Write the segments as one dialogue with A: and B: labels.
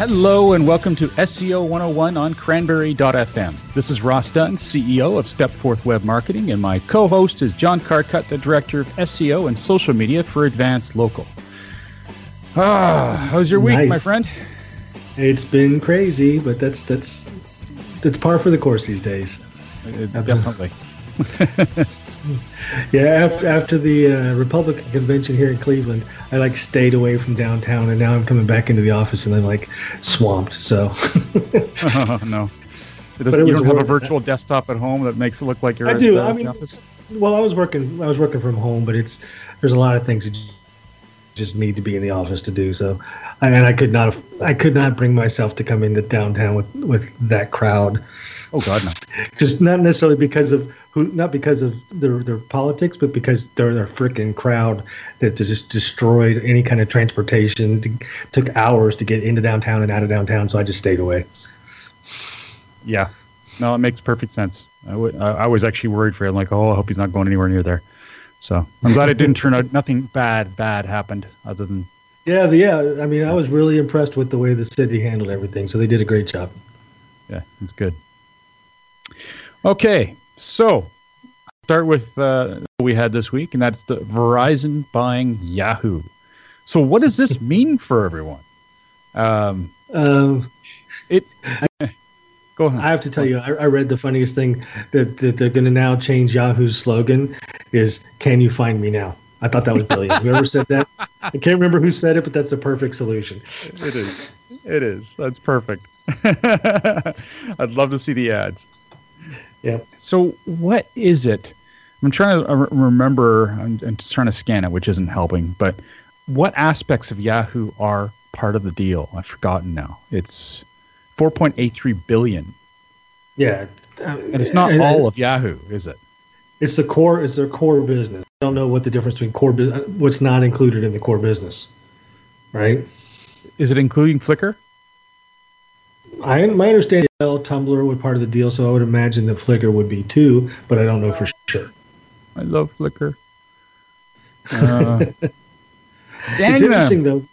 A: Hello and welcome to SEO 101 on cranberry.fm. This is Ross Dunn, CEO of Stepforth Web Marketing, and my co host is John Carcutt, the Director of SEO and Social Media for Advance Local. Ah, how's your week,
B: Nice.
A: my friend?
B: It's been crazy, but that's that's that's par for the course these days.
A: Uh, definitely.
B: Yeah, after, after the uh, Republican convention here in Cleveland, I like stayed away from downtown, and now I'm coming back into the office and I'm like swamped. So
A: oh, no. It doesn't,
B: it
A: you don't have a virtual desktop at home that makes it look like you're
B: I
A: at
B: do.
A: the,
B: I mean,
A: office?
B: well, I was working. I was working from home, but it's there's a lot of things that you just need to be in the office to do. So, and I could not I could not bring myself to come into downtown with with that crowd.
A: Oh, God, no.
B: just not necessarily because of who, not because of their their politics, but because they're their freaking crowd that just destroyed any kind of transportation. To, took hours to get into downtown and out of downtown, so I just stayed away.
A: Yeah. No, it makes perfect sense. I I- I was actually worried for him, like, oh, I hope he's not going anywhere near there. So I'm glad it didn't turn out. Nothing bad, bad happened other than
B: Yeah, the, yeah. I mean, I was really impressed with the way the city handled everything. So they did a great job.
A: Yeah, it's good. Okay, so start with uh, what we had this week, and that's the Verizon buying Yahoo. So, what does this mean for everyone? Um,
B: Um,
A: it. Go ahead.
B: I have to tell you, I, I read the funniest thing that, that they're going to now change Yahoo's slogan is "Can you find me now?" I thought that was brilliant. Whoever said that, I can't remember who said it, but that's the perfect solution.
A: It is. It is. That's perfect. I'd love to see the ads.
B: Yeah.
A: So, what is it? I'm trying to uh, remember. I'm, I'm just trying to scan it, which isn't helping. But what aspects of Yahoo are part of the deal? I've forgotten now. It's 4.83 billion,
B: Yeah,
A: and it's not all of Yahoo, is it?
B: It's the core. It's their core business. I don't know what the difference between core business, what's not included in the core business, right?
A: Is it including Flickr?
B: I my understanding, is Tumblr would part of the deal, so I would imagine that Flickr would be too, but I don't know for sure.
A: I love Flickr. Uh,
B: it's interesting though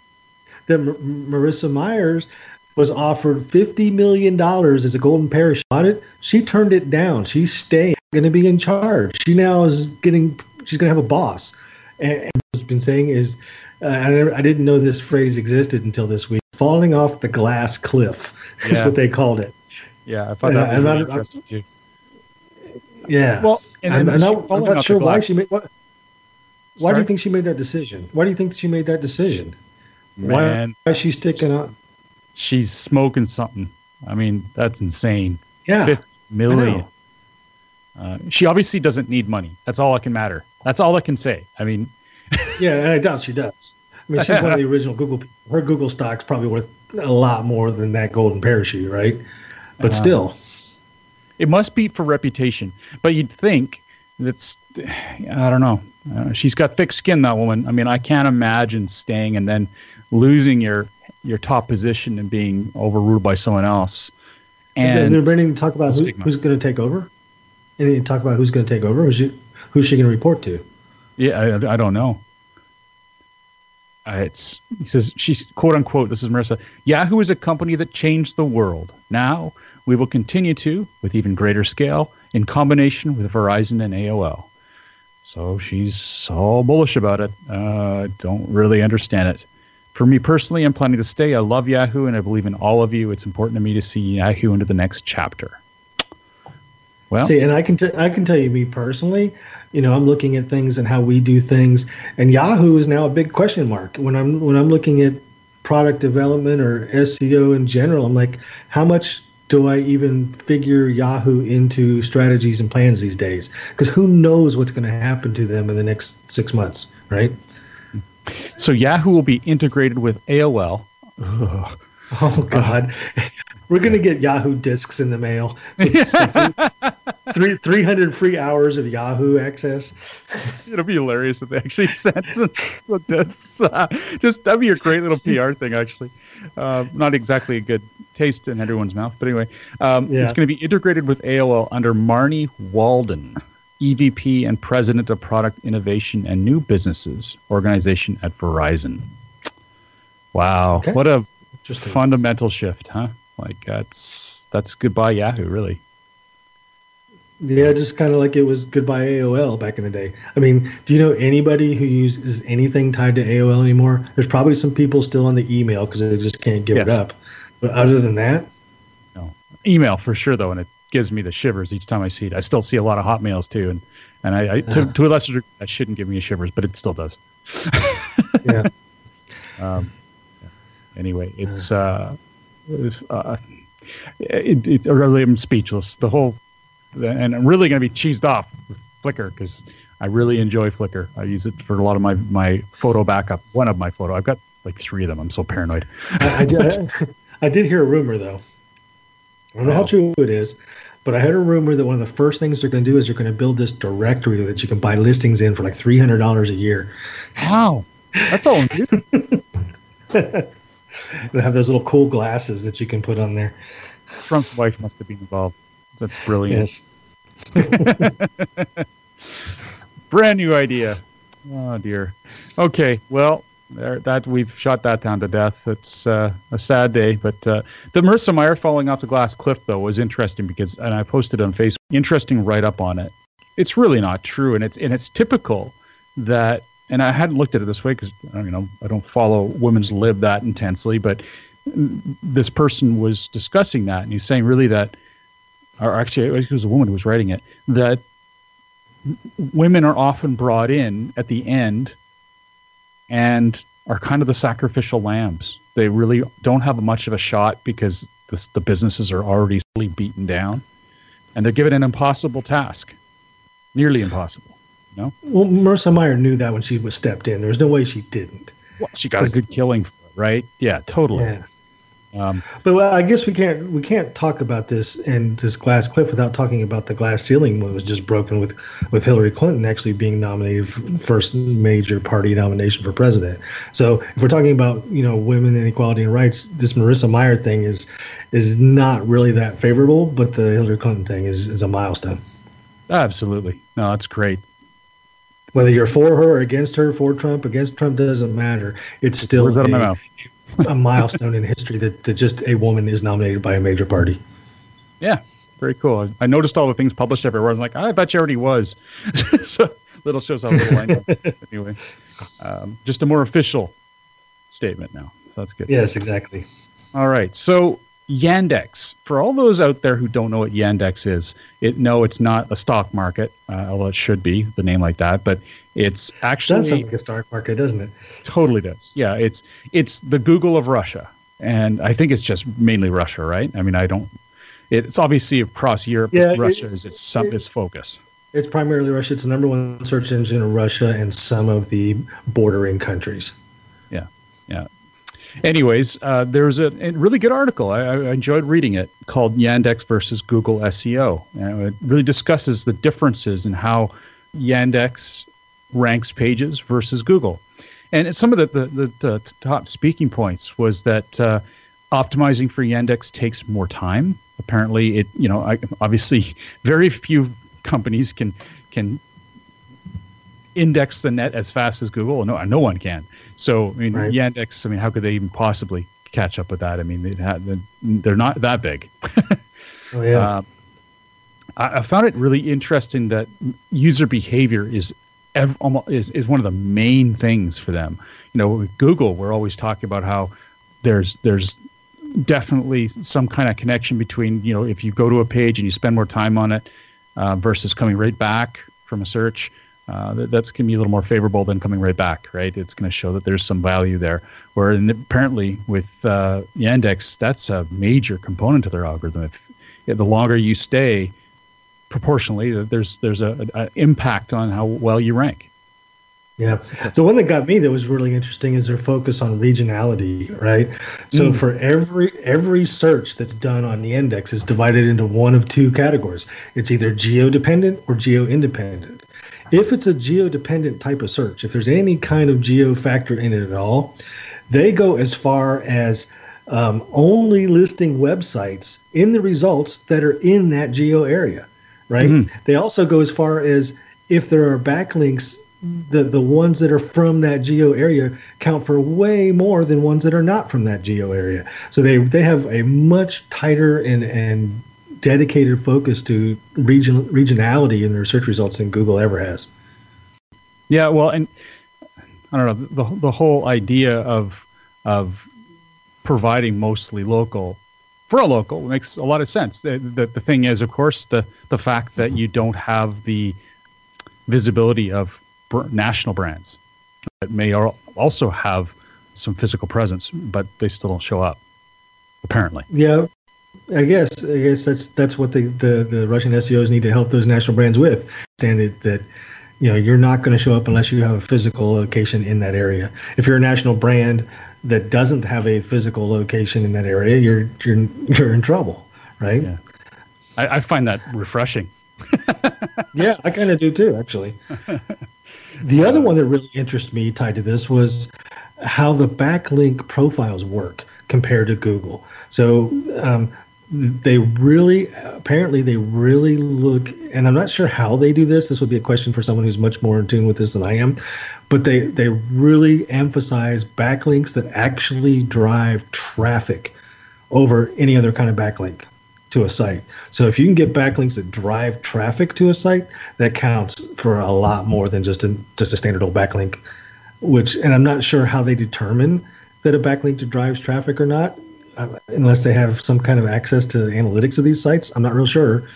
B: that Mar- Marissa Myers was offered fifty million dollars as a golden parachute audit. She turned it down. She's staying, going to be in charge. She now is getting. She's going to have a boss. And, and what's been saying is, uh, I, I didn't know this phrase existed until this week. Falling off the glass cliff is
A: Yeah.
B: what they called it.
A: Yeah, I
B: Yeah,
A: that
B: I'm
A: really
B: not-
A: interesting too.
B: Yeah.
A: Well, and,
B: I'm,
A: and
B: I'm not, I'm not sure why she made. What, why do you think she made that decision? Why do you think she made that decision? Why,
A: Man,
B: why is she sticking up?
A: she's smoking something. I mean, that's insane.
B: Yeah,
A: Fifty million. Uh, she obviously doesn't need money. That's all I can matter. That's all I can say. I mean,
B: Yeah, and I doubt she does. I mean, she's one of the original Google. people. Her Google stock's probably worth a lot more than that golden parachute, right? But
A: Uh-huh.
B: still,
A: It must be for reputation. But you'd think that's, I don't know. Uh, she's got thick skin, that woman. I mean, I can't imagine staying and then losing your your top position and being overruled by someone else.
B: And they're beginning to talk about who, who's going to take over. Any talk about who's going to take over? Who's she, who's she going to report to?
A: Yeah, I, I don't know. Uh, it's he says she's quote unquote. This is Marissa. Yahoo is a company that changed the world. Now we will continue to, with even greater scale, in combination with Verizon and AOL. So she's all bullish about it. Uh, don't really understand it. For me personally, I'm planning to stay. I love Yahoo and I believe in all of you. It's important to me to see Yahoo into the next chapter.
B: Well, see, and I can t- I can tell you me personally, you know, I'm looking at things and how we do things, and Yahoo is now a big question mark. When I'm when I'm looking at product development or SEO in general, I'm like, how much do I even figure Yahoo into strategies and plans these days? Because who knows what's going to happen to them in the next six months, right?
A: So Yahoo will be integrated with AOL. Ugh.
B: Oh God, uh, we're gonna get Yahoo discs in the mail. Three three hundred free hours of Yahoo access.
A: It'll be hilarious if they actually send discs. Uh, just that'd be a great little PR thing, actually. Uh, not exactly a good taste in everyone's mouth, but anyway, um, yeah. it's going to be integrated with AOL under Marni Walden. EVP and President of Product Innovation and New Businesses Organization at Verizon. Wow, okay. what a just fundamental shift, huh? Like that's that's goodbye Yahoo, really.
B: Yeah, just kind of like it was goodbye AOL back in the day. I mean, do you know anybody who uses anything tied to AOL anymore? There's probably some people still on the email because they just can't give yes. it up. But other than that,
A: no email for sure though, and it gives me the shivers each time I see it. I still see a lot of hotmails too, and and I, I to, to a lesser degree, that shouldn't give me shivers, but it still does.
B: yeah.
A: Um, anyway, it's uh, uh, it, it's really I'm speechless. The whole, and I'm really going to be cheesed off with Flickr because I really enjoy Flickr. I use it for a lot of my my photo backup. One of my photo, I've got like three of them. I'm so paranoid.
B: I, I, did, I, did hear a rumor though. I don't know oh. how true it is, but I heard a rumor that one of the first things they're going to do is they're going to build this directory that you can buy listings in for like three hundred dollars a year.
A: Wow, that's all.
B: they have those little cool glasses that you can put on there.
A: Trump's wife must have been involved. That's brilliant.
B: Yes.
A: Brand new idea. Oh dear. Okay, well, there, that we've shot that down to death. It's uh, a sad day, but uh, the Marissa Mayer falling off the glass cliff though was interesting because, and I posted on Facebook, interesting write up on it. It's really not true, and it's and it's typical that and I hadn't looked at it this way because you know I don't follow women's lib that intensely, but this person was discussing that, and he's saying really that, or actually it was a woman who was writing it, that women are often brought in at the end and are kind of the sacrificial lambs. They really don't have much of a shot because this, the businesses are already beaten down, and they're given an impossible task, nearly impossible. No.
B: Well, Marissa Mayer knew that when she was stepped in. There's no way she didn't.
A: Well, she got a good killing, it, right? Yeah, totally. Yeah.
B: Um, but well, I guess we can't we can't talk about this and this glass cliff without talking about the glass ceiling that was just broken with with Hillary Clinton actually being nominated first major party nomination for president. So if we're talking about you know women and equality and rights, this Marissa Mayer thing is is not really that favorable, but the Hillary Clinton thing is is a milestone.
A: Absolutely, no, that's great
B: whether you're for her or against her, for Trump, against Trump, doesn't matter. It's still a, a milestone in history that, that just a woman is nominated by a major party.
A: Yeah, very cool. I noticed all the things published everywhere. I was like, I thought you already was. so little shows how little I know. anyway, um, just a more official statement now. So that's good.
B: Yes, exactly.
A: All right. So Yandex. For all those out there who don't know what Yandex is, it no, it's not a stock market, uh, although it should be the name like that. But it's actually
B: that sounds like a stock market, doesn't it?
A: Totally does. Yeah, it's it's the Google of Russia, and I think it's just mainly Russia, right? I mean, I don't. It's obviously across Europe. Yeah, Russia it, is its some its focus.
B: It's primarily Russia. It's the number one search engine in Russia and some of the bordering countries.
A: Yeah, yeah. Anyways, uh, there's a, a, really good article. I, I, enjoyed reading it called Yandex versus Google SEO. And it really discusses the differences in how Yandex ranks pages versus Google. And some of the, the, the, the top speaking points was that uh, optimizing for Yandex takes more time. Apparently, it you know I, obviously very few companies can can index the net as fast as Google. No, no one can. So I mean, right. Yandex. I mean, how could they even possibly catch up with that? I mean, they they're not that big.
B: oh yeah. Uh,
A: I, I, found it really interesting that user behavior is ev- almost is, is one of the main things for them. You know, with Google, we're always talking about how there's there's definitely some kind of connection between you know if you go to a page and you spend more time on it uh, versus coming right back from a search. Uh, that, that's going to be a little more favorable than coming right back, right? It's going to show that there's some value there. Where apparently with uh, Yandex, that's a major component of their algorithm. If, if the longer you stay, proportionally, there's there's a, a, impact on how well you rank.
B: Yeah. The one that got me that was really interesting is their focus on regionality, right? So mm. for every every search that's done on Yandex is divided into one of two categories. It's either geo dependent or geo independent. If it's a geo dependent type of search, if there's any kind of geo factor in it at all, they go as far as um, only listing websites in the results that are in that geo area, right? Mm-hmm. They also go as far as if there are backlinks the the ones that are from that geo area count for way more than ones that are not from that geo area. So they they have a much tighter and and dedicated focus to region regionality in their search results than Google ever has.
A: Yeah, well, and I don't know the the whole idea of of providing mostly local for a local makes a lot of sense. The, the, the thing is, of course, the the fact that you don't have the visibility of national brands that may also have some physical presence, but they still don't show up. Apparently.
B: Yeah, I guess I guess that's that's what the, the, the Russian SEOs need to help those national brands with. Understand that, that you know you're not going to show up unless you have a physical location in that area. If you're a national brand that doesn't have a physical location in that area, you're you're you're in trouble, right?
A: Yeah. I, I find that refreshing.
B: yeah, I kind of do too, actually. The other one that really interested me tied to this was how the backlink profiles work compared to Google. So um, they really, apparently, they really look, and I'm not sure how they do this. This would be a question for someone who's much more in tune with this than I am. But they they really emphasize backlinks that actually drive traffic over any other kind of backlink to a site. So if you can get backlinks that drive traffic to a site, that counts for a lot more than just a just a standard old backlink. Which, and I'm not sure how they determine that a backlink drives traffic or not, unless they have some kind of access to analytics of these sites. I'm not real sure,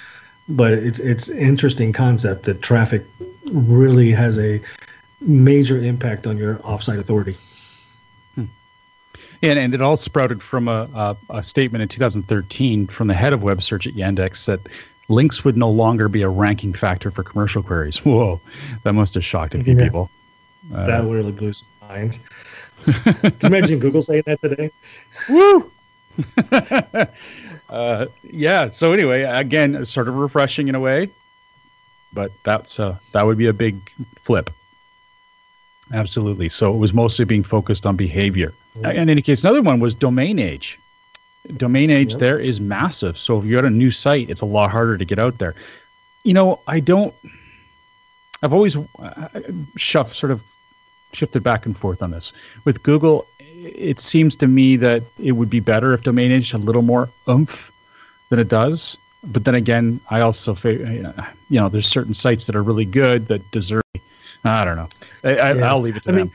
B: but it's it's interesting concept that traffic really has a major impact on your offsite authority.
A: And, and it all sprouted from a, a, a statement in 2013 from the head of web search at Yandex that links would no longer be a ranking factor for commercial queries. Whoa, that must have shocked a few yeah. people.
B: Uh, that really blew some minds. Can you imagine Google saying that today?
A: Woo! uh, yeah. So anyway, again, sort of refreshing in a way, but that's uh, that would be a big flip. Absolutely. So it was mostly being focused on behavior. Mm-hmm. In any case, another one was domain age. Domain age there is massive. So if you're at a new site, it's a lot harder to get out there. You know, I don't. I've always uh, shuff, sort of shifted back and forth on this. With Google, it seems to me that it would be better if domain age had a little more oomph than it does. But then again, I also, uh, you know, there's certain sites that are really good that deserve I don't know. I, will leave it to
B: I
A: them.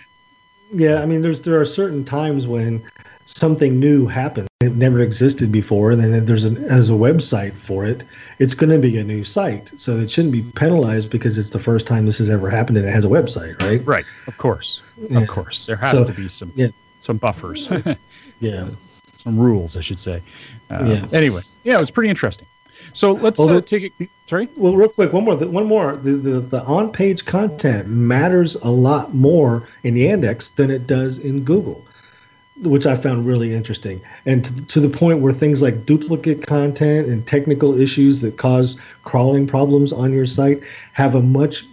B: Mean, yeah, I mean, there's there are certain times when something new happens. It never existed before, and then there's an as a website for it. It's going to be a new site, so it shouldn't be penalized because it's the first time this has ever happened and it has a website, right?
A: Right. Of course. Yeah. Of course. There has so, to be some yeah. Some buffers.
B: yeah.
A: Some rules, I should say. Uh, yeah. Anyway, yeah, it was pretty interesting. So let's well, uh, take it. Sorry.
B: Well, real quick, one more. One more. The, the the on page content matters a lot more in Yandex than it does in Google. which I found really interesting, and to, to, the point where things like duplicate content and technical issues that cause crawling problems on your site have a much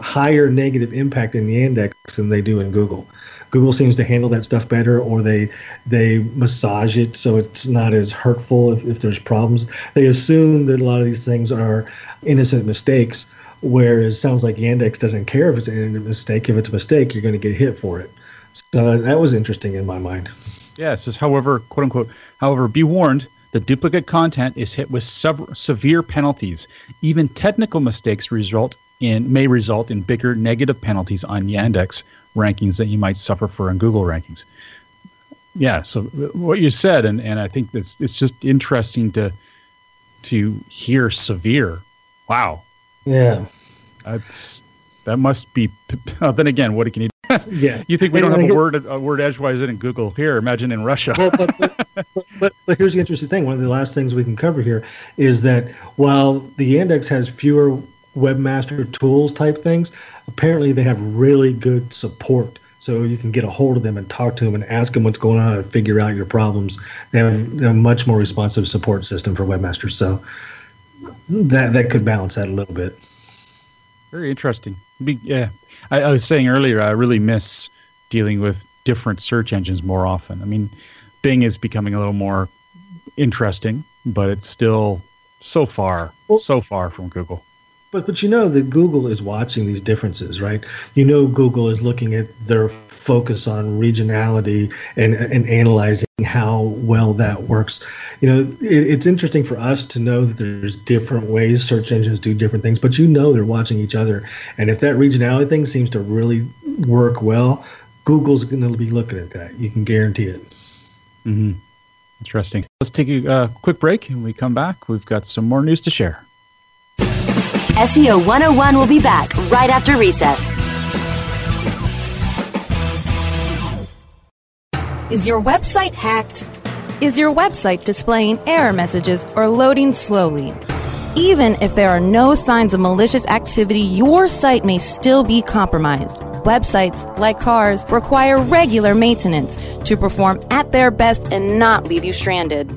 B: higher negative impact in Yandex than they do in Google. Google seems to handle that stuff better, or they they massage it so it's not as hurtful if, if there's problems. They assume that a lot of these things are innocent mistakes, whereas it sounds like Yandex doesn't care if it's a mistake. If it's a mistake, you're going to get hit for it. So that was interesting in my mind.
A: Yeah, it says, however, quote unquote, however, be warned, the duplicate content is hit with sev- severe penalties. Even technical mistakes result in may result in bigger negative penalties on Yandex rankings that you might suffer for on Google rankings. Yeah, so uh, what you said, and, and I think it's it's just interesting to to hear severe. Wow.
B: Yeah.
A: That's that must be. then again, what can you
B: yeah.
A: You think we don't have a word a word edgewise in Google here? Imagine in Russia. well,
B: but, but, but, but, here's the interesting thing. One of the last things we can cover here is that while Yandex has fewer webmaster tools type things, apparently they have really good support. So you can get a hold of them and talk to them and ask them what's going on and figure out your problems. They have, they have a much more responsive support system for webmasters. So that that could balance that a little bit.
A: Very interesting. Be, yeah, I, I was saying earlier, I really miss dealing with different search engines more often. I mean, Bing is becoming a little more interesting, but it's still so far, well, so far from Google.
B: But but you know that Google is watching these differences, right? You know Google is looking at their focus on regionality and and analyzing how well that works. You know, it, it's interesting for us to know that there's different ways search engines do different things, but you know they're watching each other. And if that regionality thing seems to really work well, Google's going to be looking at that. You can guarantee it.
A: Mm-hmm. Interesting. Let's take a uh, quick break and we come back. We've got some more news to share.
C: SEO 101 will be back right after recess.
D: Is your website hacked? Is your website displaying error messages or loading slowly? Even if there are no signs of malicious activity, your site may still be compromised. Websites, like cars, require regular maintenance to perform at their best and not leave you stranded.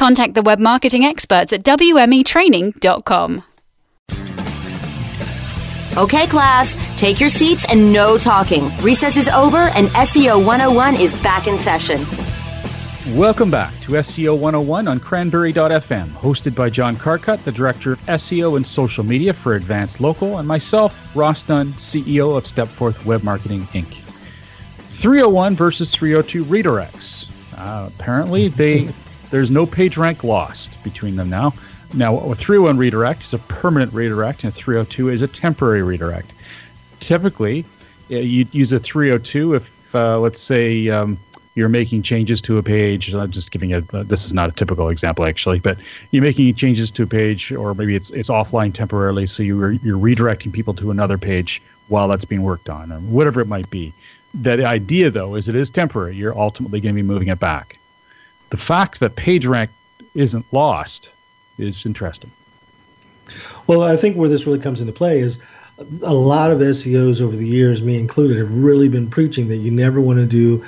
E: Contact the web marketing experts at WMEtraining.com.
C: Okay, class, take your seats and no talking. Recess is over and SEO 101 is back in session.
A: Welcome back to SEO 101 on cranberry.fm, hosted by John Carcutt, the Director of SEO and Social Media for Advance Local, and myself, Ross Dunn, CEO of Stepforth Web Marketing Inc. 301 versus 302 redirects. Uh, apparently, they there's no page rank lost between them now. Now, a 301 redirect is a permanent redirect, and a 302 is a temporary redirect. Typically, you'd use a 302 if, uh, let's say, um, you're making changes to a page. I'm just giving a. Uh, this is not a typical example actually, but you're making changes to a page, or maybe it's it's offline temporarily, so you're you're redirecting people to another page while that's being worked on, or whatever it might be. The idea, though, is it is temporary. You're ultimately going to be moving it back the fact that PageRank isn't lost is interesting.
B: Well, I think where this really comes into play is a lot of SEOs over the years, me included, have really been preaching that you never want to do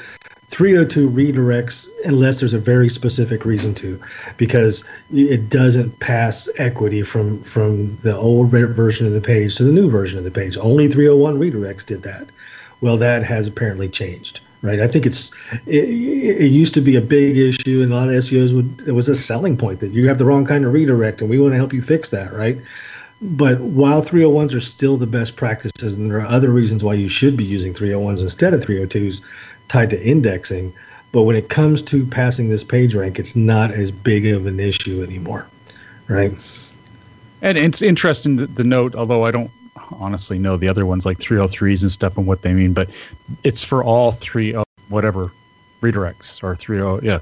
B: 302 redirects unless there's a very specific reason to, because it doesn't pass equity from from the old version of the page to the new version of the page. Only 301 redirects did that. Well, that has apparently changed, right? I think it's it, it used to be a big issue, and a lot of SEOs would it was a selling point that you have the wrong kind of redirect, and we want to help you fix that, right? But while 301s are still the best practices, and there are other reasons why you should be using 301s instead of 302s tied to indexing. But when it comes to passing this page rank, it's not as big of an issue anymore, right?
A: And it's interesting the note, although I don't honestly know the other ones like 303s and stuff and what they mean, but it's for all three whatever redirects or 30 yeah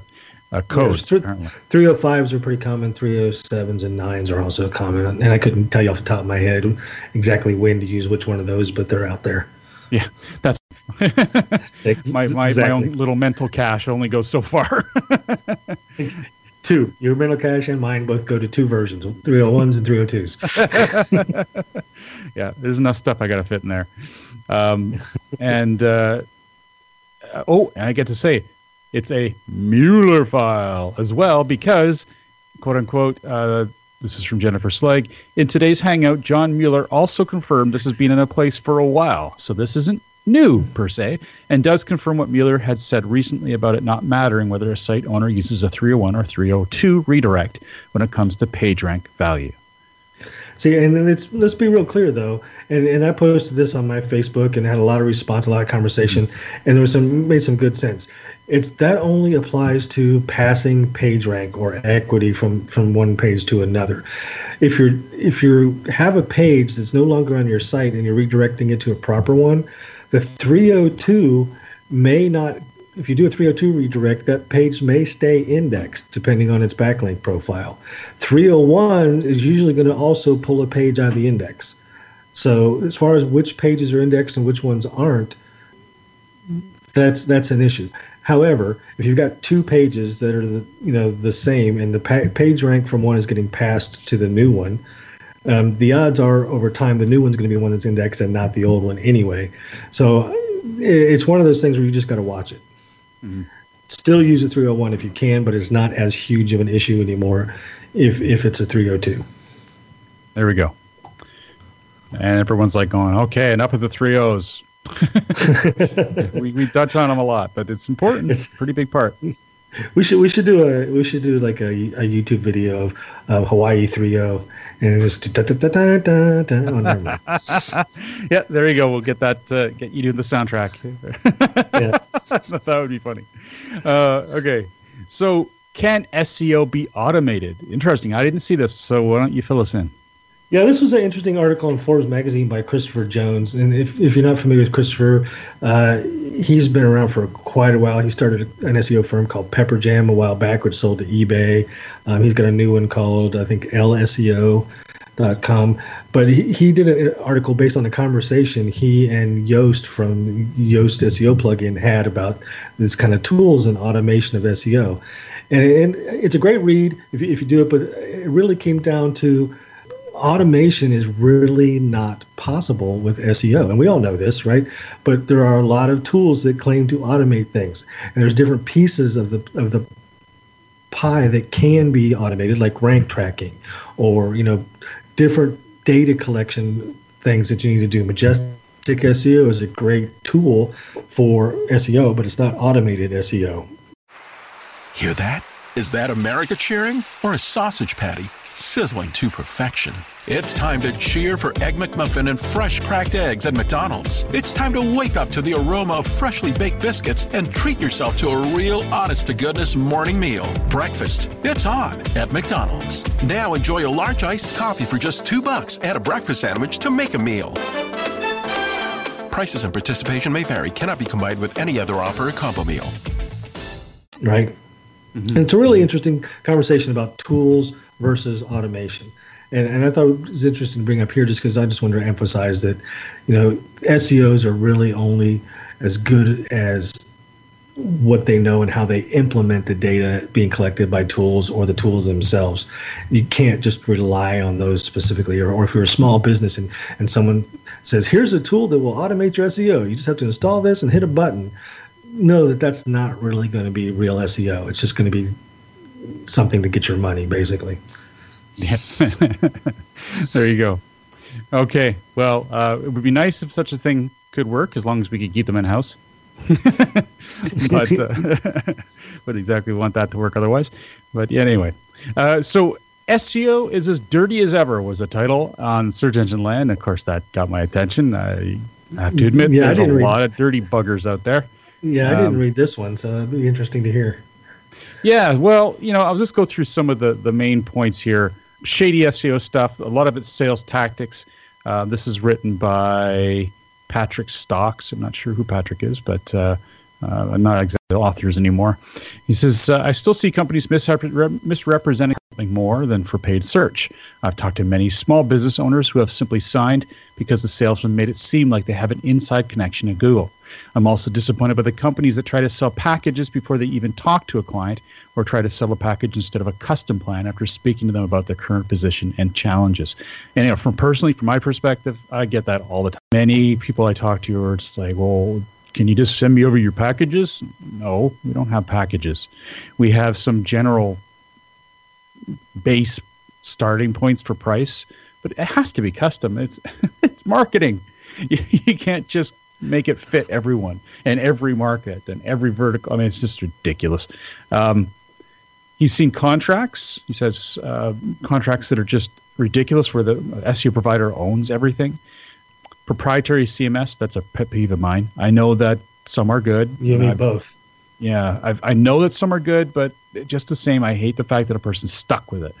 A: uh, codes.
B: Three, 305s are pretty common. 307s and 9s are also common. And I couldn't tell you off the top of my head exactly when to use which one of those, but they're out there.
A: Yeah, that's my, my, exactly. my own little mental cache only goes so far.
B: two. Your mental cache and mine both go to two versions 301s and 302s.
A: yeah, there's enough stuff I got to fit in there. Um, and uh, oh, and I get to say, it's a Mueller file as well because, quote unquote, uh, this is from Jennifer Slegg. In today's Hangout, John Mueller also confirmed this has been in a place for a while. So this isn't new per se, and does confirm what Mueller had said recently about it not mattering whether a site owner uses a 301 or 302 redirect when it comes to PageRank value.
B: See, and it's let's be real clear though, and and I posted this on my Facebook and had a lot of response, a lot of conversation, mm-hmm. and there was some made some good sense. It's that only applies to passing page rank or equity from from one page to another. If you're if you have a page that's no longer on your site and you're redirecting it to a proper one, the 302 may not if you do a 302 redirect, that page may stay indexed depending on its backlink profile. 301 is usually going to also pull a page out of the index. So as far as which pages are indexed and which ones aren't, that's that's an issue. However, if you've got two pages that are the you know the same and the pa- page rank from one is getting passed to the new one, um, the odds are over time the new one's going to be the one that's indexed and not the old one anyway. So it's one of those things where you just got to watch it. Mm-hmm. Still use a 301 if you can, but it's not as huge of an issue anymore if if it's a 302.
A: There we go. And everyone's like going, okay, enough of the three O's. we, we touch on them a lot, but it's important. It's a pretty big part.
B: We should we should do a we should do like a, a YouTube video of uh, Hawaii 30 and it was da, da, da, da, da,
A: oh, yeah, there you go. We'll get that uh, get you doing the soundtrack. yeah. that would be funny. Uh, okay, so can SEO be automated? Interesting. I didn't see this, so why don't you fill us in?
B: Yeah, this was an interesting article in Forbes magazine by Christopher Jones. And if, if you're not familiar with Christopher, uh, he's been around for quite a while. He started an SEO firm called Pepperjam a while back, which sold to eBay. Um, he's got a new one called, I think, LSEO.com. But he, he did an article based on a conversation he and Yoast from Yoast SEO plugin had about this kind of tools and automation of SEO. And, and it's a great read if you, if you do it, but it really came down to automation is really not possible with SEO. And we all know this, right? But there are a lot of tools that claim to automate things. And there's different pieces of the of the pie that can be automated like rank tracking or, you know, different data collection things that you need to do. Majestic SEO is a great tool for SEO, but it's not automated SEO.
F: Hear that? Is that America cheering or a sausage patty sizzling to perfection? It's time to cheer for Egg McMuffin and fresh cracked eggs at McDonald's. It's time to wake up to the aroma of freshly baked biscuits and treat yourself to a real honest to goodness morning meal. Breakfast. It's on at McDonald's. Now enjoy a large iced coffee for just two bucks and a breakfast sandwich to make a meal. Prices and participation may vary, cannot be combined with any other offer or combo meal.
B: Right. Mm-hmm. And it's a really interesting conversation about tools versus automation and, and I thought it was interesting to bring up here just because I just wanted to emphasize that, you know, SEOs are really only as good as what they know and how they implement the data being collected by tools or the tools themselves. You can't just rely on those specifically. Or, or if you're a small business and, and someone says, here's a tool that will automate your SEO, you just have to install this and hit a button. Know that that's not really going to be real SEO. It's just going to be something to get your money, basically.
A: Yeah. there you go. Okay. Well, uh, it would be nice if such a thing could work as long as we could keep them in house. but uh, would exactly want that to work otherwise. But yeah, anyway, uh, so SEO is as dirty as ever was a title on Search Engine Land. Of course, that got my attention. I have to admit, yeah, there's a read... lot of dirty buggers out there.
B: Yeah, I didn't um, read this one, so it'd be interesting to hear.
A: Yeah, well, you know, I'll just go through some of the the main points here. Shady SEO stuff. A lot of it's sales tactics. Uh, this is written by Patrick Stox. I'm not sure who Patrick is, but uh, uh, I'm not exactly authors anymore. He says, uh, I still see companies misrep- misrepresenting something more than for paid search. I've talked to many small business owners who have simply signed because the salesman made it seem like they have an inside connection to Google. I'm also disappointed by the companies that try to sell packages before they even talk to a client or try to sell a package instead of a custom plan after speaking to them about their current position and challenges. And you know, from personally, from my perspective, I get that all the time. Many people I talk to are just like, well, can you just send me over your packages? No, we don't have packages. We have some general base starting points for price, but it has to be custom. It's it's marketing. You, you can't just make it fit everyone and every market and every vertical. I mean, it's just ridiculous. Um, he's seen contracts. He says uh, contracts that are just ridiculous, where the SEO provider owns everything. Proprietary CMS, that's a pet peeve of mine. I know that some are good.
B: You need both.
A: Yeah, I've, I know that some are good, but just the same, I hate the fact that a person's stuck with it.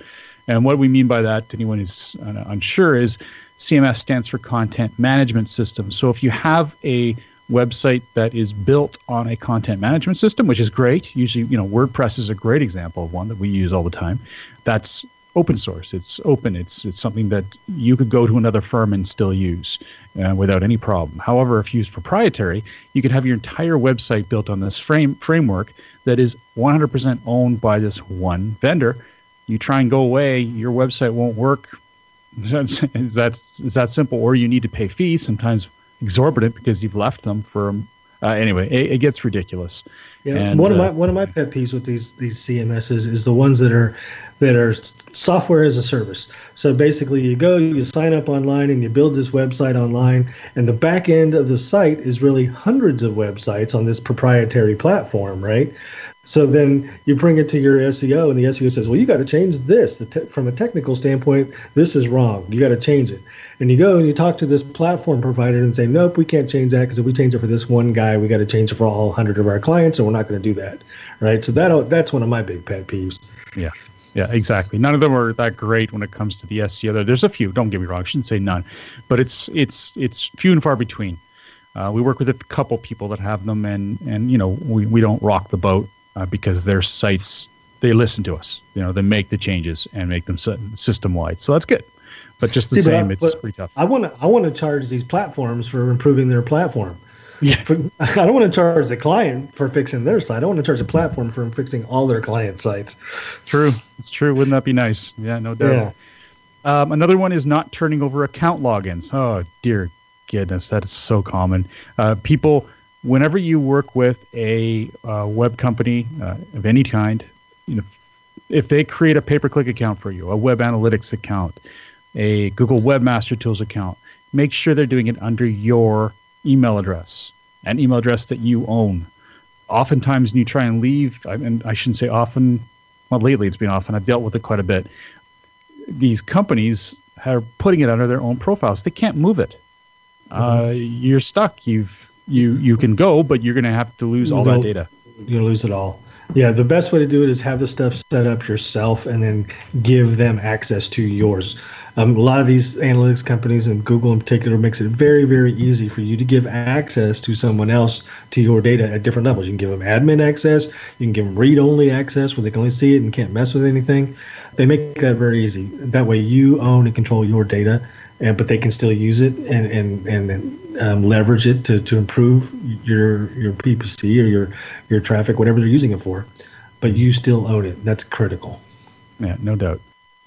A: And what we mean by that, to anyone who's unsure, is CMS stands for Content Management System. So if you have a website that is built on a content management system, which is great, usually, you know, WordPress is a great example of one that we use all the time. That's open source. It's open. It's it's something that you could go to another firm and still use uh, without any problem. However, if you use proprietary, you could have your entire website built on this frame framework that is 100% owned by this one vendor. You try and go away, your website won't work is that is that simple? Or you need to pay fees, sometimes exorbitant, because you've left them for. Uh, anyway, it, it, gets ridiculous.
B: Yeah, and, one of uh, my one of my pet peeves with these these CMSs is the ones that are that are software as a service. So basically, you go, you sign up online, and you build this website online, and the back end of the site is really hundreds of websites on this proprietary platform, right? So then you bring it to your SEO, and the SEO says, "Well, you got to change this. Te- from a technical standpoint, this is wrong. You got to change it." And you go and you talk to this platform provider and say, "Nope, we can't change that because if we change it for this one guy, we got to change it for all hundred of our clients, and we're not going to do that." Right? So that that's one of my big pet peeves.
A: Yeah. Yeah, exactly. None of them are that great when it comes to the SEO. There's a few. Don't get me wrong. I shouldn't say none, but it's it's it's few and far between. Uh, we work with a couple people that have them, and and you know we, we don't rock the boat uh, because their sites they listen to us. You know, they make the changes and make them system wide. So that's good. But just the See, same, I, it's pretty tough.
B: I want to I want to charge these platforms for improving their platform.
A: Yeah.
B: For, I don't want to charge the client for fixing their site. I want to charge the platform for fixing all their client sites.
A: True. It's true. Wouldn't that be nice? Yeah, no doubt. Yeah. Um, another one is not turning over account logins. Oh dear goodness, that is so common. Uh, people whenever you work with a uh, web company uh, of any kind, you know, if they create a pay-per-click account for you, a web analytics account, a Google Webmaster Tools account, make sure they're doing it under your email address, an email address that you own. Oftentimes, when you try and leave, I, and I shouldn't say often, well, lately it's been often, I've dealt with it quite a bit. These companies are putting it under their own profiles. They can't move it. Mm-hmm. Uh, you're stuck. You've you you can go, but you're going to have to lose all that data.
B: You're going to lose it all. Yeah, the best way to do it is have the stuff set up yourself and then give them access to yours. Um, a lot of these analytics companies and Google in particular makes it very, very easy for you to give access to someone else to your data at different levels. You can give them admin access, you can give them read only access where they can only see it and can't mess with anything. They make that very easy. That way you own and control your data and but they can still use it and and and um, leverage it to, to improve your your PPC or your your traffic, whatever they're using it for. But you still own it. That's critical.
A: Yeah, no doubt.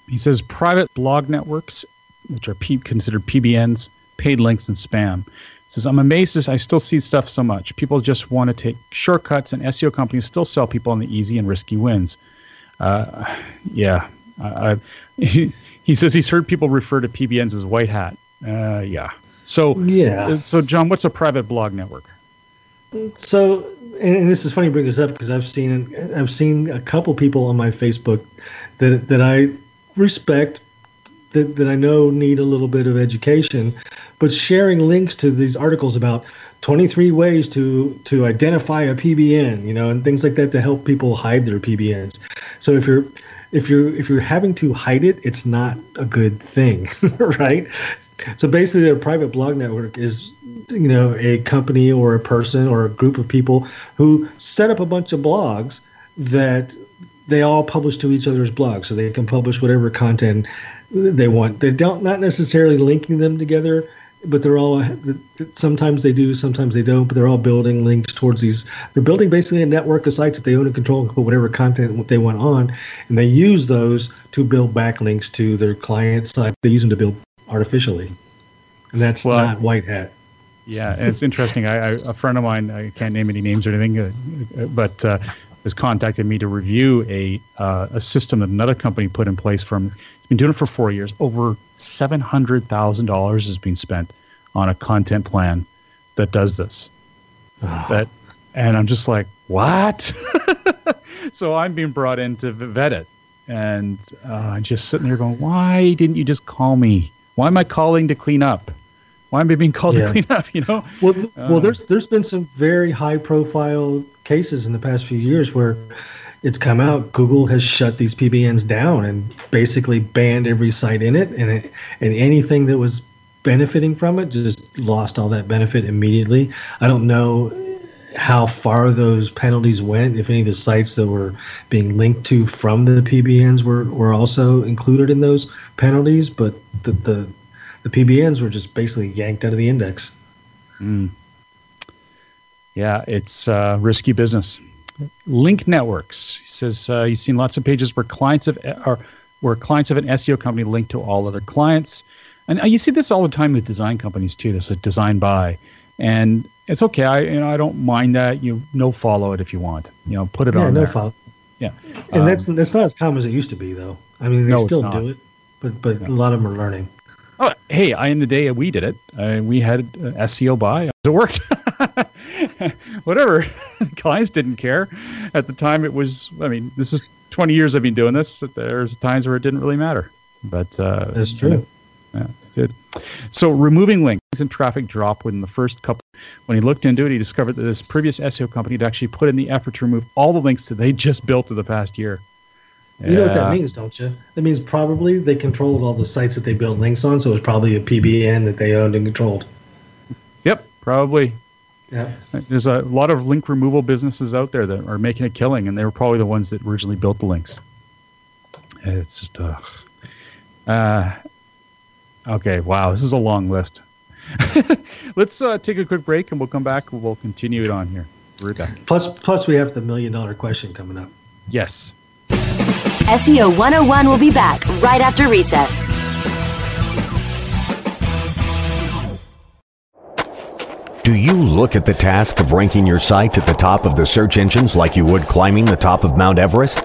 A: He says private blog networks, which are P- considered PBNs, paid links, and spam. He says I'm amazed I still see stuff so much. People just want to take shortcuts, and SEO companies still sell people on the easy and risky wins. Uh, yeah, I, I, he, says he's heard people refer to PBNs as white hat. Uh, yeah. So
B: yeah.
A: So John, what's a private blog network?
B: So, and this is funny to bring this up because I've seen I've seen a couple people on my Facebook that that I respect that, that I know need a little bit of education, but sharing links to these articles about 23 ways to to identify a PBN, you know, and things like that to help people hide their PBNs. So if you're if you're if you're having to hide it, it's not a good thing, right? So basically, a private blog network is you know a company or a person or a group of people who set up a bunch of blogs that they all publish to each other's blogs, so they can publish whatever content they want. They don't not necessarily linking them together, but they're all sometimes they do, sometimes they don't. But they're all building links towards these. They're building basically a network of sites that they own and control and put whatever content they want on, and they use those to build backlinks to their client site. They use them to build artificially, and that's well, not white hat.
A: Yeah, and it's interesting. I, I, a friend of mine, I can't name any names or anything, uh, but uh, has contacted me to review a uh, a system that another company put in place. From he's been doing it for four years. Over seven hundred thousand dollars has been spent on a content plan that does this. that, and I'm just like, what? so I'm being brought in to vet it, and uh, just sitting there going, why didn't you just call me? Why am I calling to clean up? Why am I being called yeah. to clean up? You know.
B: Well, th- uh, well, there's there's been some very high profile cases in the past few years where it's come out Google has shut these PBNs down and basically banned every site in it, and it, and anything that was benefiting from it just lost all that benefit immediately. I don't know how far those penalties went, if any of the sites that were being linked to from the PBNs were, were also included in those penalties, but the, the the PBNs were just basically yanked out of the index.
A: Mm. Yeah, it's uh, risky business. Link networks. He says uh, he's seen lots of pages where clients of are where clients of an SEO company link to all other clients, and uh, you see this all the time with design companies too. There's a design by, and it's okay. I you know I don't mind that. You no follow it if you want. You know, put it
B: yeah,
A: on
B: no
A: there.
B: follow.
A: Yeah,
B: and um, that's that's not as common as it used to be though. I mean, they no, still do it, but but yeah. a lot of them are learning.
A: Oh, hey, I, in the day we did it, uh, we had uh, SEO by. It worked. Whatever. Clients didn't care. At the time, it was, I mean, this is 20 years I've been doing this. There's times where it didn't really matter. But uh,
B: that's true.
A: Yeah, it did. So removing links and traffic drop within the first couple. When he looked into it, he discovered that this previous SEO company had actually put in the effort to remove all the links that they just built in the past year.
B: You yeah. know what that means, don't you? That means probably they controlled all the sites that they built links on, so it was probably a PBN that they owned and controlled.
A: Yep, probably.
B: Yeah.
A: There's a lot of link removal businesses out there that are making a killing, and they were probably the ones that originally built the links. It's just, uh, uh okay, wow, this is a long list. Let's uh, take a quick break, and we'll come back. and We'll continue it on here. Right back.
B: Plus, plus, we have the million dollar question coming up.
A: Yes.
C: SEO 101 will be back right after recess.
G: Do you look at the task of ranking your site at the top of the search engines like you would climbing the top of Mount Everest?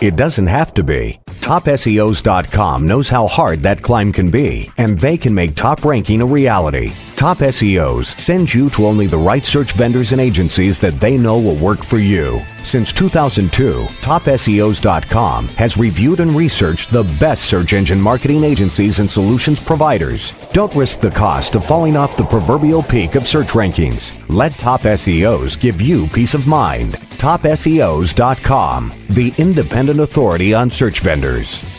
G: It doesn't have to be. TopSEOs.com knows how hard that climb can be, and they can make top ranking a reality. Top SEOs sends you to only the right search vendors and agencies that they know will work for you. Since 2002, TopSEOs.com has reviewed and researched the best search engine marketing agencies and solutions providers. Don't risk the cost of falling off the proverbial peak of search rankings. Let Top SEOs give you peace of mind. TopSEOs.com, the independent authority on search vendors.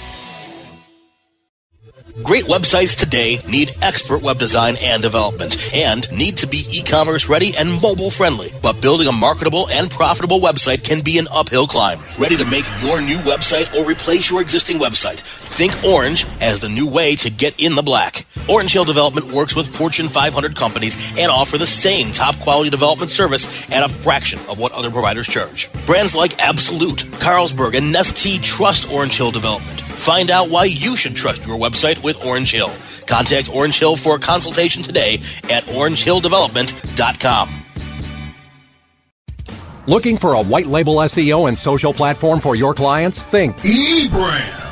H: Great websites today need expert web design and development and need to be e-commerce ready and mobile friendly. But building a marketable and profitable website can be an uphill climb. Ready to make your new website or replace your existing website? Think orange as the new way to get in the black. Orange Hill Development works with Fortune 500 companies and offer the same top quality development service at a fraction of what other providers charge. Brands like Absolute, Carlsberg, and Nestea trust Orange Hill Development. Find out why you should trust your website with Orange Hill. Contact Orange Hill for a consultation today at orangehilldevelopment.com.
I: Looking for a white label SEO and social platform for your clients? Think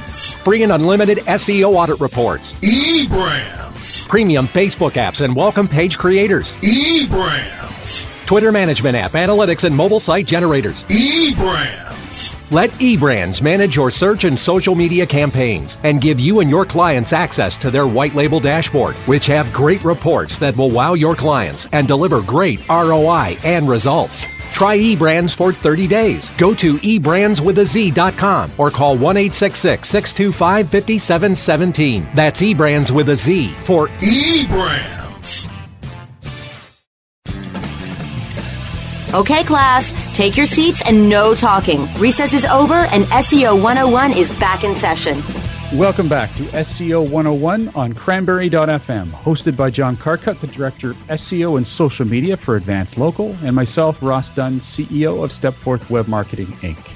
F: eBrands.
I: Free and unlimited SEO audit reports.
F: eBrands.
I: Premium Facebook apps and welcome page creators.
F: eBrands.
I: Twitter management app, analytics, and mobile site generators.
F: eBrands.
I: Let eBrands manage your search and social media campaigns and give you and your clients access to their white label dashboard, which have great reports that will wow your clients and deliver great ROI and results. Try eBrands for 30 days. Go to eBrandsWithAZ.com or call 1 625 5717. That's eBrands with a Z for
F: eBrands.
C: Okay, class, take your seats and no talking. Recess is over and SEO 101 is back in session.
A: Welcome back to SEO 101 on cranberry.fm, hosted by John Carcutt, the Director of SEO and Social Media for Advance Local, and myself, Ross Dunn, CEO of Stepforth Web Marketing, Inc.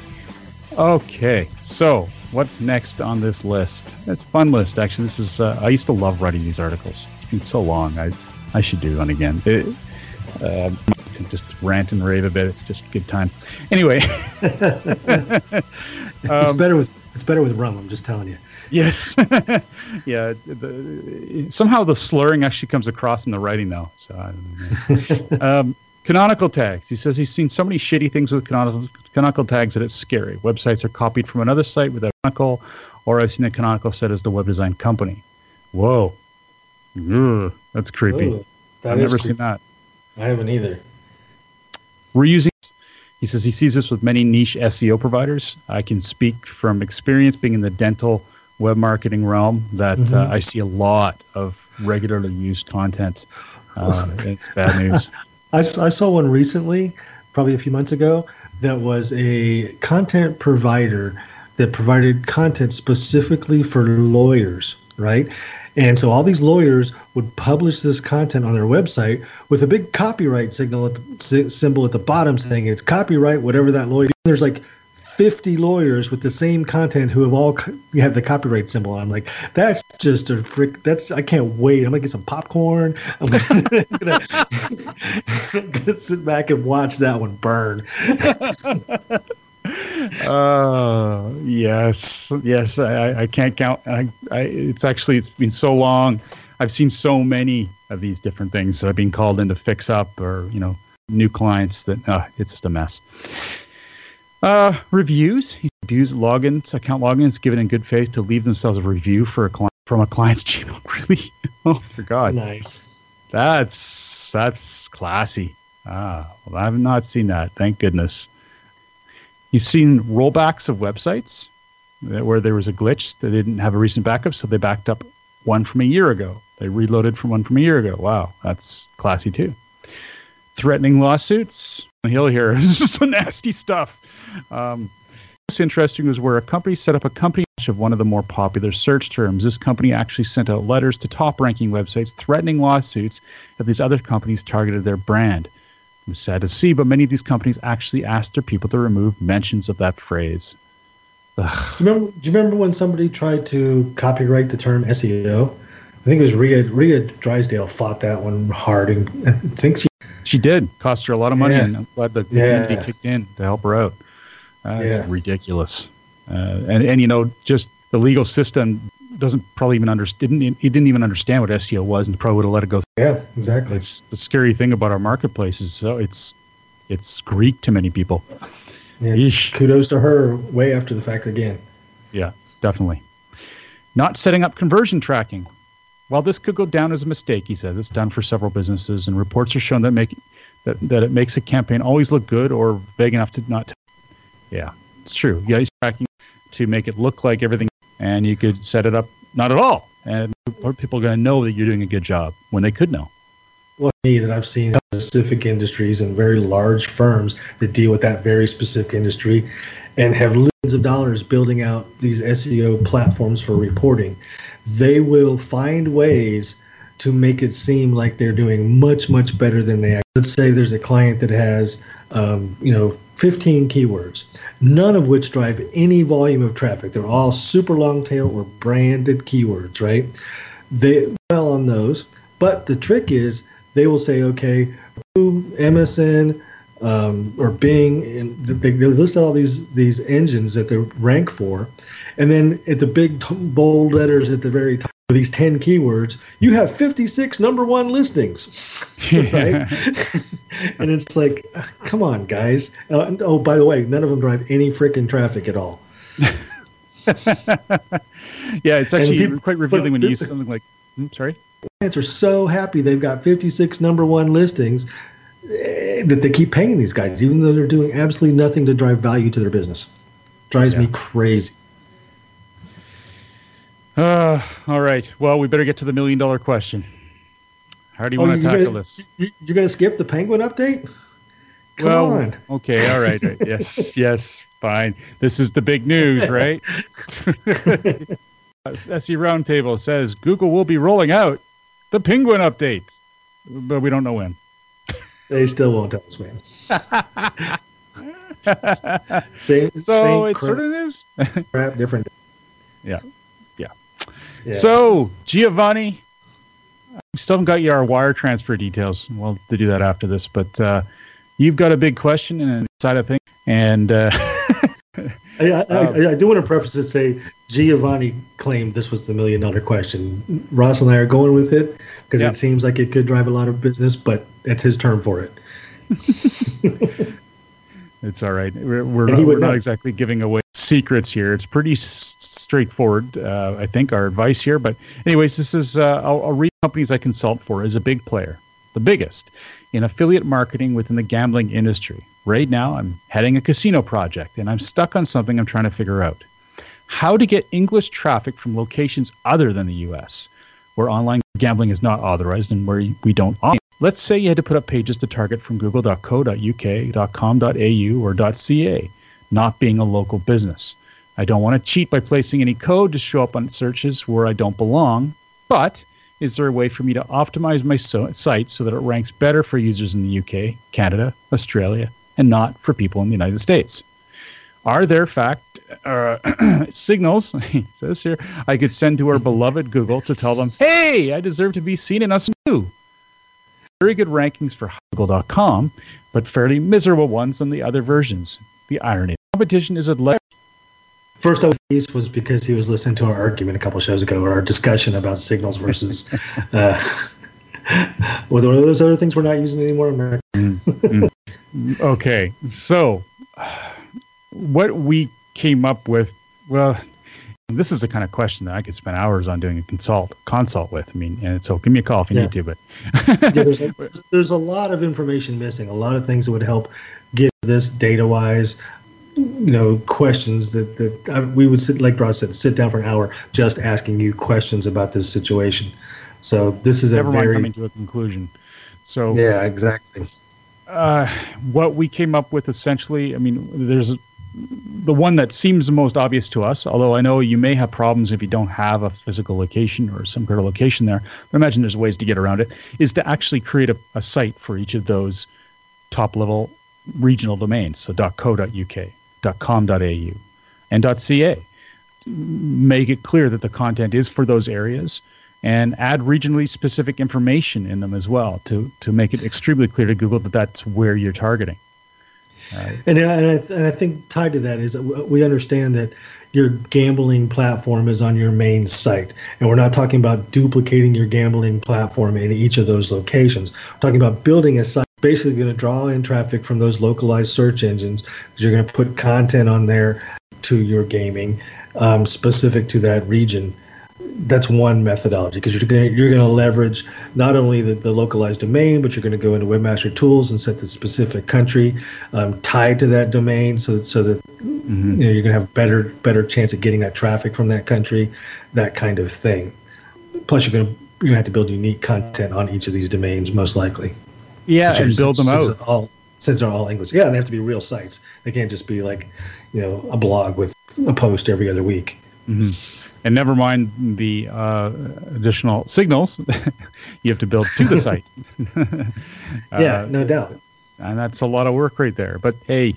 A: Okay, so what's next on this list? It's fun list, actually. This is uh, I used to love writing these articles. It's been so long. I I should do one again. It, uh, just rant and rave a bit. It's just good time. Anyway,
B: it's
A: um,
B: better with it's better with rum. I'm just telling you.
A: Yes. yeah. The, somehow the slurring actually comes across in the writing now. So I don't know. um, canonical tags. He says he's seen so many shitty things with canonical, canonical tags that it's scary. Websites are copied from another site without canonical, or I've seen a canonical set as the web design company. Whoa. Ugh, that's creepy.
B: Ooh, that
A: I've never
B: creepy.
A: seen that.
B: I haven't either.
A: Reusing. He says he sees this with many niche SEO providers. I can speak from experience being in the dental web marketing realm that uh,
B: Mhm.
A: I see a lot of regularly used content. Uh, it's bad news.
B: I saw one recently, probably a few months ago, that was a content provider that provided content specifically for lawyers, right? And so all these lawyers would publish this content on their website with a big copyright signal at the symbol at the bottom saying it's copyright, whatever that lawyer. There's like 50 lawyers with the same content who have all co- have the copyright symbol. I'm like, that's just a frick. That's I can't wait. I'm gonna get some popcorn. I'm gonna, gonna sit back and watch that one burn.
A: Uh, yes, yes. I, I can't count. I, I, it's actually it's been so long. I've seen so many of these different things that I've been called in to fix up, or you know, new clients that uh, it's just a mess. Uh, reviews. He reviews logins, account logins given in good faith to leave themselves a review for a client from a client's Gmail. Really? Oh, for God.
B: Nice.
A: That's that's classy. Ah, well, I have not seen that. Thank goodness. You've seen rollbacks of websites that- where there was a glitch. They didn't have a recent backup, so they backed up one from a year ago. They reloaded from one from a year ago. Wow, that's classy too. Threatening lawsuits. He'll hear this is some nasty stuff. Um, interesting was where a company set up a company of one of the more popular search terms. This company actually sent out letters to top ranking websites threatening lawsuits if these other companies targeted their brand. Sad to see, but many of these companies actually asked their people to remove mentions of that phrase.
B: Do you remember? Do you remember when somebody tried to copyright the term SEO? I think it was Rhea, Rhea Drysdale fought that one hard, and I think she
A: She did cost her a lot of money,
B: Yeah.
A: and I'm glad the
B: Yeah.
A: community kicked in to help her out. That's
B: Yeah.
A: ridiculous. Uh, and and you know, just the legal system doesn't probably even understand. Didn't he didn't even understand what SEO was, and probably would have let it go. Through.
B: Yeah, exactly.
A: It's the scary thing about our marketplace is so it's it's Greek to many people.
B: Yeah, kudos to her way after the fact again.
A: Yeah, definitely. Not setting up conversion tracking. While this could go down as a mistake, he says it's done for several businesses, and reports are shown that make that, that it makes a campaign always look good or vague enough to not. yeah, it's true. Yeah, he's tracking to make it look like everything, and you could set it up not at all, and people are going to know that you're doing a good job when they could know.
B: Well, me that I've seen specific industries and very large firms that deal with that very specific industry, and have millions of dollars building out these SEO platforms for reporting, they will find ways to make it seem like they're doing much much better than they. Are. Let's say there's a client that has, um, you know, 15 keywords, none of which drive any volume of traffic. They're all super long tail or branded keywords, right? They well on those, but the trick is they will say, okay, MSN um, or Bing, and they, they list all these these engines that they rank for, and then at the big bold letters at the very top for these 10 keywords, you have 56 number one listings. Right? and it's like, come on, guys. Uh, oh, by the way, none of them drive any freaking traffic at all.
A: yeah, it's actually people, quite revealing when you use something like, hmm, sorry?
B: Clients are so happy they've got 56 number one listings that they keep paying these guys, even though they're doing absolutely nothing to drive value to their business. Drives yeah. me crazy.
A: Uh, all right. Well, we better get to the million dollar question. How do you oh, want to tackle
B: gonna,
A: this?
B: You're going to skip the penguin update? Come
A: well,
B: on.
A: Okay. All right. right. yes. Yes. Fine. This is the big news, right? SE Roundtable says Google will be rolling out the penguin update, but we don't know when.
B: They still won't tell us when. same.
A: So
B: same
A: it's crap, sort of news.
B: crap, different.
A: Yeah. Yeah. So, Giovanni, we still haven't got you our wire transfer details. We'll to do that after this, but uh, you've got a big question and side of things. And uh,
B: I, I, I, I, do want to preface it say Giovanni claimed this was the million dollar question. Ross and I are going with it because it seems like it could drive a lot of business, but that's his term for it.
A: it's all right. We're, we're, we're not exactly giving away secrets here. It's pretty s- straightforward, uh, I think, our advice here. But, anyways, this is uh, I'll, I'll, read companies I consult for is a big player, the biggest in affiliate marketing within the gambling industry. Right now, I'm heading a casino project and I'm stuck on something I'm trying to figure out how to get English traffic from locations other than the US, where online gambling is not authorized and where we don't. Let's say you had to put up pages to target from google.co.uk, .com.au, or .ca not being a local business. I don't want to cheat by placing any code to show up on searches where I don't belong, but is there a way for me to optimize my so- site so that it ranks better for users in the UK, Canada, Australia, and not for people in the United States? Are there fact uh, signals, he says here, I could send to our beloved Google to tell them, hey, I deserve to be seen in us too? Very good rankings for Google.com, but fairly miserable ones on the other versions. The irony competition is at level.
B: First, I was was because he was listening to our argument a couple shows ago, or our discussion about signals versus. uh, well, those other things we're not using anymore?
A: mm-hmm. okay, so what we came up with, well, this is the kind of question that I could spend hours on doing a consult consult with. I mean, and so give me a call if you yeah. need to. But
B: yeah, there's a, there's a lot of information missing. A lot of things that would help get this data wise you know questions that that I, we would sit like Ross said sit down for an hour just asking you questions about this situation. So this is
A: never
B: a
A: mind
B: very
A: coming to a conclusion. So
B: yeah, exactly.
A: Uh, what we came up with essentially, I mean, there's the one that seems the most obvious to us. Although I know you may have problems if you don't have a physical location or some kind of location there. I imagine there's ways to get around it. Is to actually create a, a site for each of those top level regional domains. So .co.uk .com.au and .ca. Make it clear that the content is for those areas and add regionally specific information in them as well to, to make it extremely clear to Google that that's where you're targeting.
B: Uh, and, and, I, and I think tied to that is that we understand that your gambling platform is on your main site. And we're not talking about duplicating your gambling platform in each of those locations. We're talking about building a site basically going to draw in traffic from those localized search engines because you're going to put content on there to your gaming um, specific to that region. That's one methodology because you're going to, you're going to leverage not only the, the localized domain, but you're going to go into Webmaster Tools and set the specific country um, tied to that domain, so that, so that mm-hmm. you know, you're going to have better better chance of getting that traffic from that country, that kind of thing. Plus, you're going to you're going to have to build unique content on each of these domains, most likely.
A: Yeah, and build them out.
B: All since they're all English. Yeah, they have to be real sites. They can't just be like, you know, a blog with a post every other week.
A: Mm-hmm. And never mind the uh, additional signals you have to build to the site.
B: yeah, uh, no doubt.
A: And that's a lot of work right there. But hey,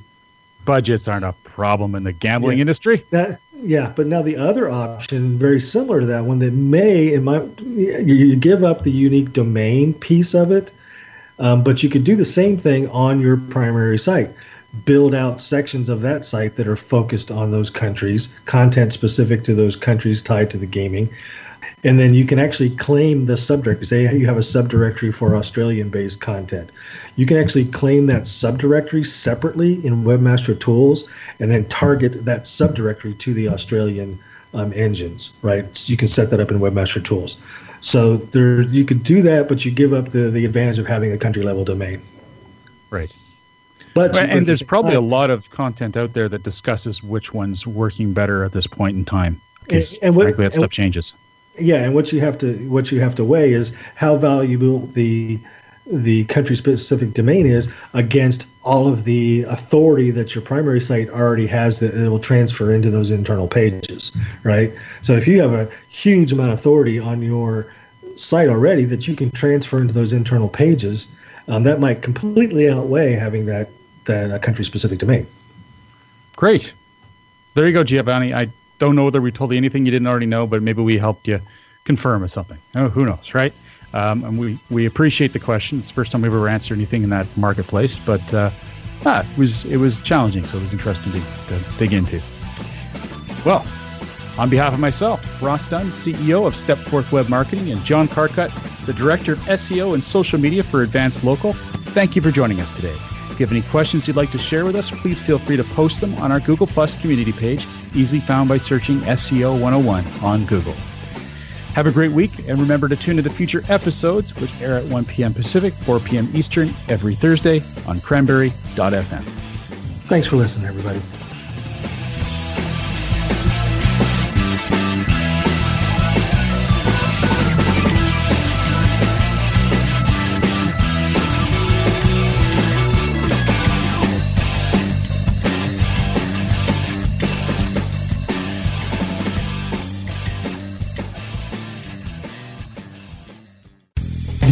A: budgets aren't a problem in the gambling
B: yeah.
A: industry.
B: That yeah, but now the other option, very similar to that one, that may in my you give up the unique domain piece of it, um, but you could do the same thing on your primary site. Build out sections of that site that are focused on those countries, content specific to those countries tied to the gaming, and then you can actually claim the subdirectory. Say you have a subdirectory for Australian-based content, you can actually claim that subdirectory separately in Webmaster Tools, and then target that subdirectory to the Australian um, engines. Right, so you can set that up in Webmaster Tools. So there, you could do that, but you give up the the advantage of having a country level domain.
A: Right.
B: But,
A: and there's probably a lot of content out there that discusses which one's working better at this point in time. Because and, and what, frankly, that stuff changes
B: yeah and what you have to what you have to weigh is how valuable the the country specific domain is against all of the authority that your primary site already has that it will transfer into those internal pages right so if you have a huge amount of authority on your site already that you can transfer into those internal pages um, that might completely outweigh having that that a country specific domain
A: great there you go giovanni i don't know whether we told you anything you didn't already know, but maybe we helped you confirm or something. Oh, who knows, right? Um, and we, we appreciate the question. It's the first time we've ever answered anything in that marketplace, but uh, ah, it was it was challenging, so it was interesting to, to dig into. Well, on behalf of myself, Ross Dunn, CEO of Stepforth Web Marketing, and John Carcutt, the Director of SEO and Social Media for Advance Local, thank you for joining us today. If you have any questions you'd like to share with us, please feel free to post them on our Google Plus community page, easily found by searching SEO 101 on Google. Have a great week, and remember to tune into the future episodes, which air at 1 p.m. Pacific, 4 p.m. Eastern every Thursday on cranberry.fm.
B: Thanks for listening, everybody.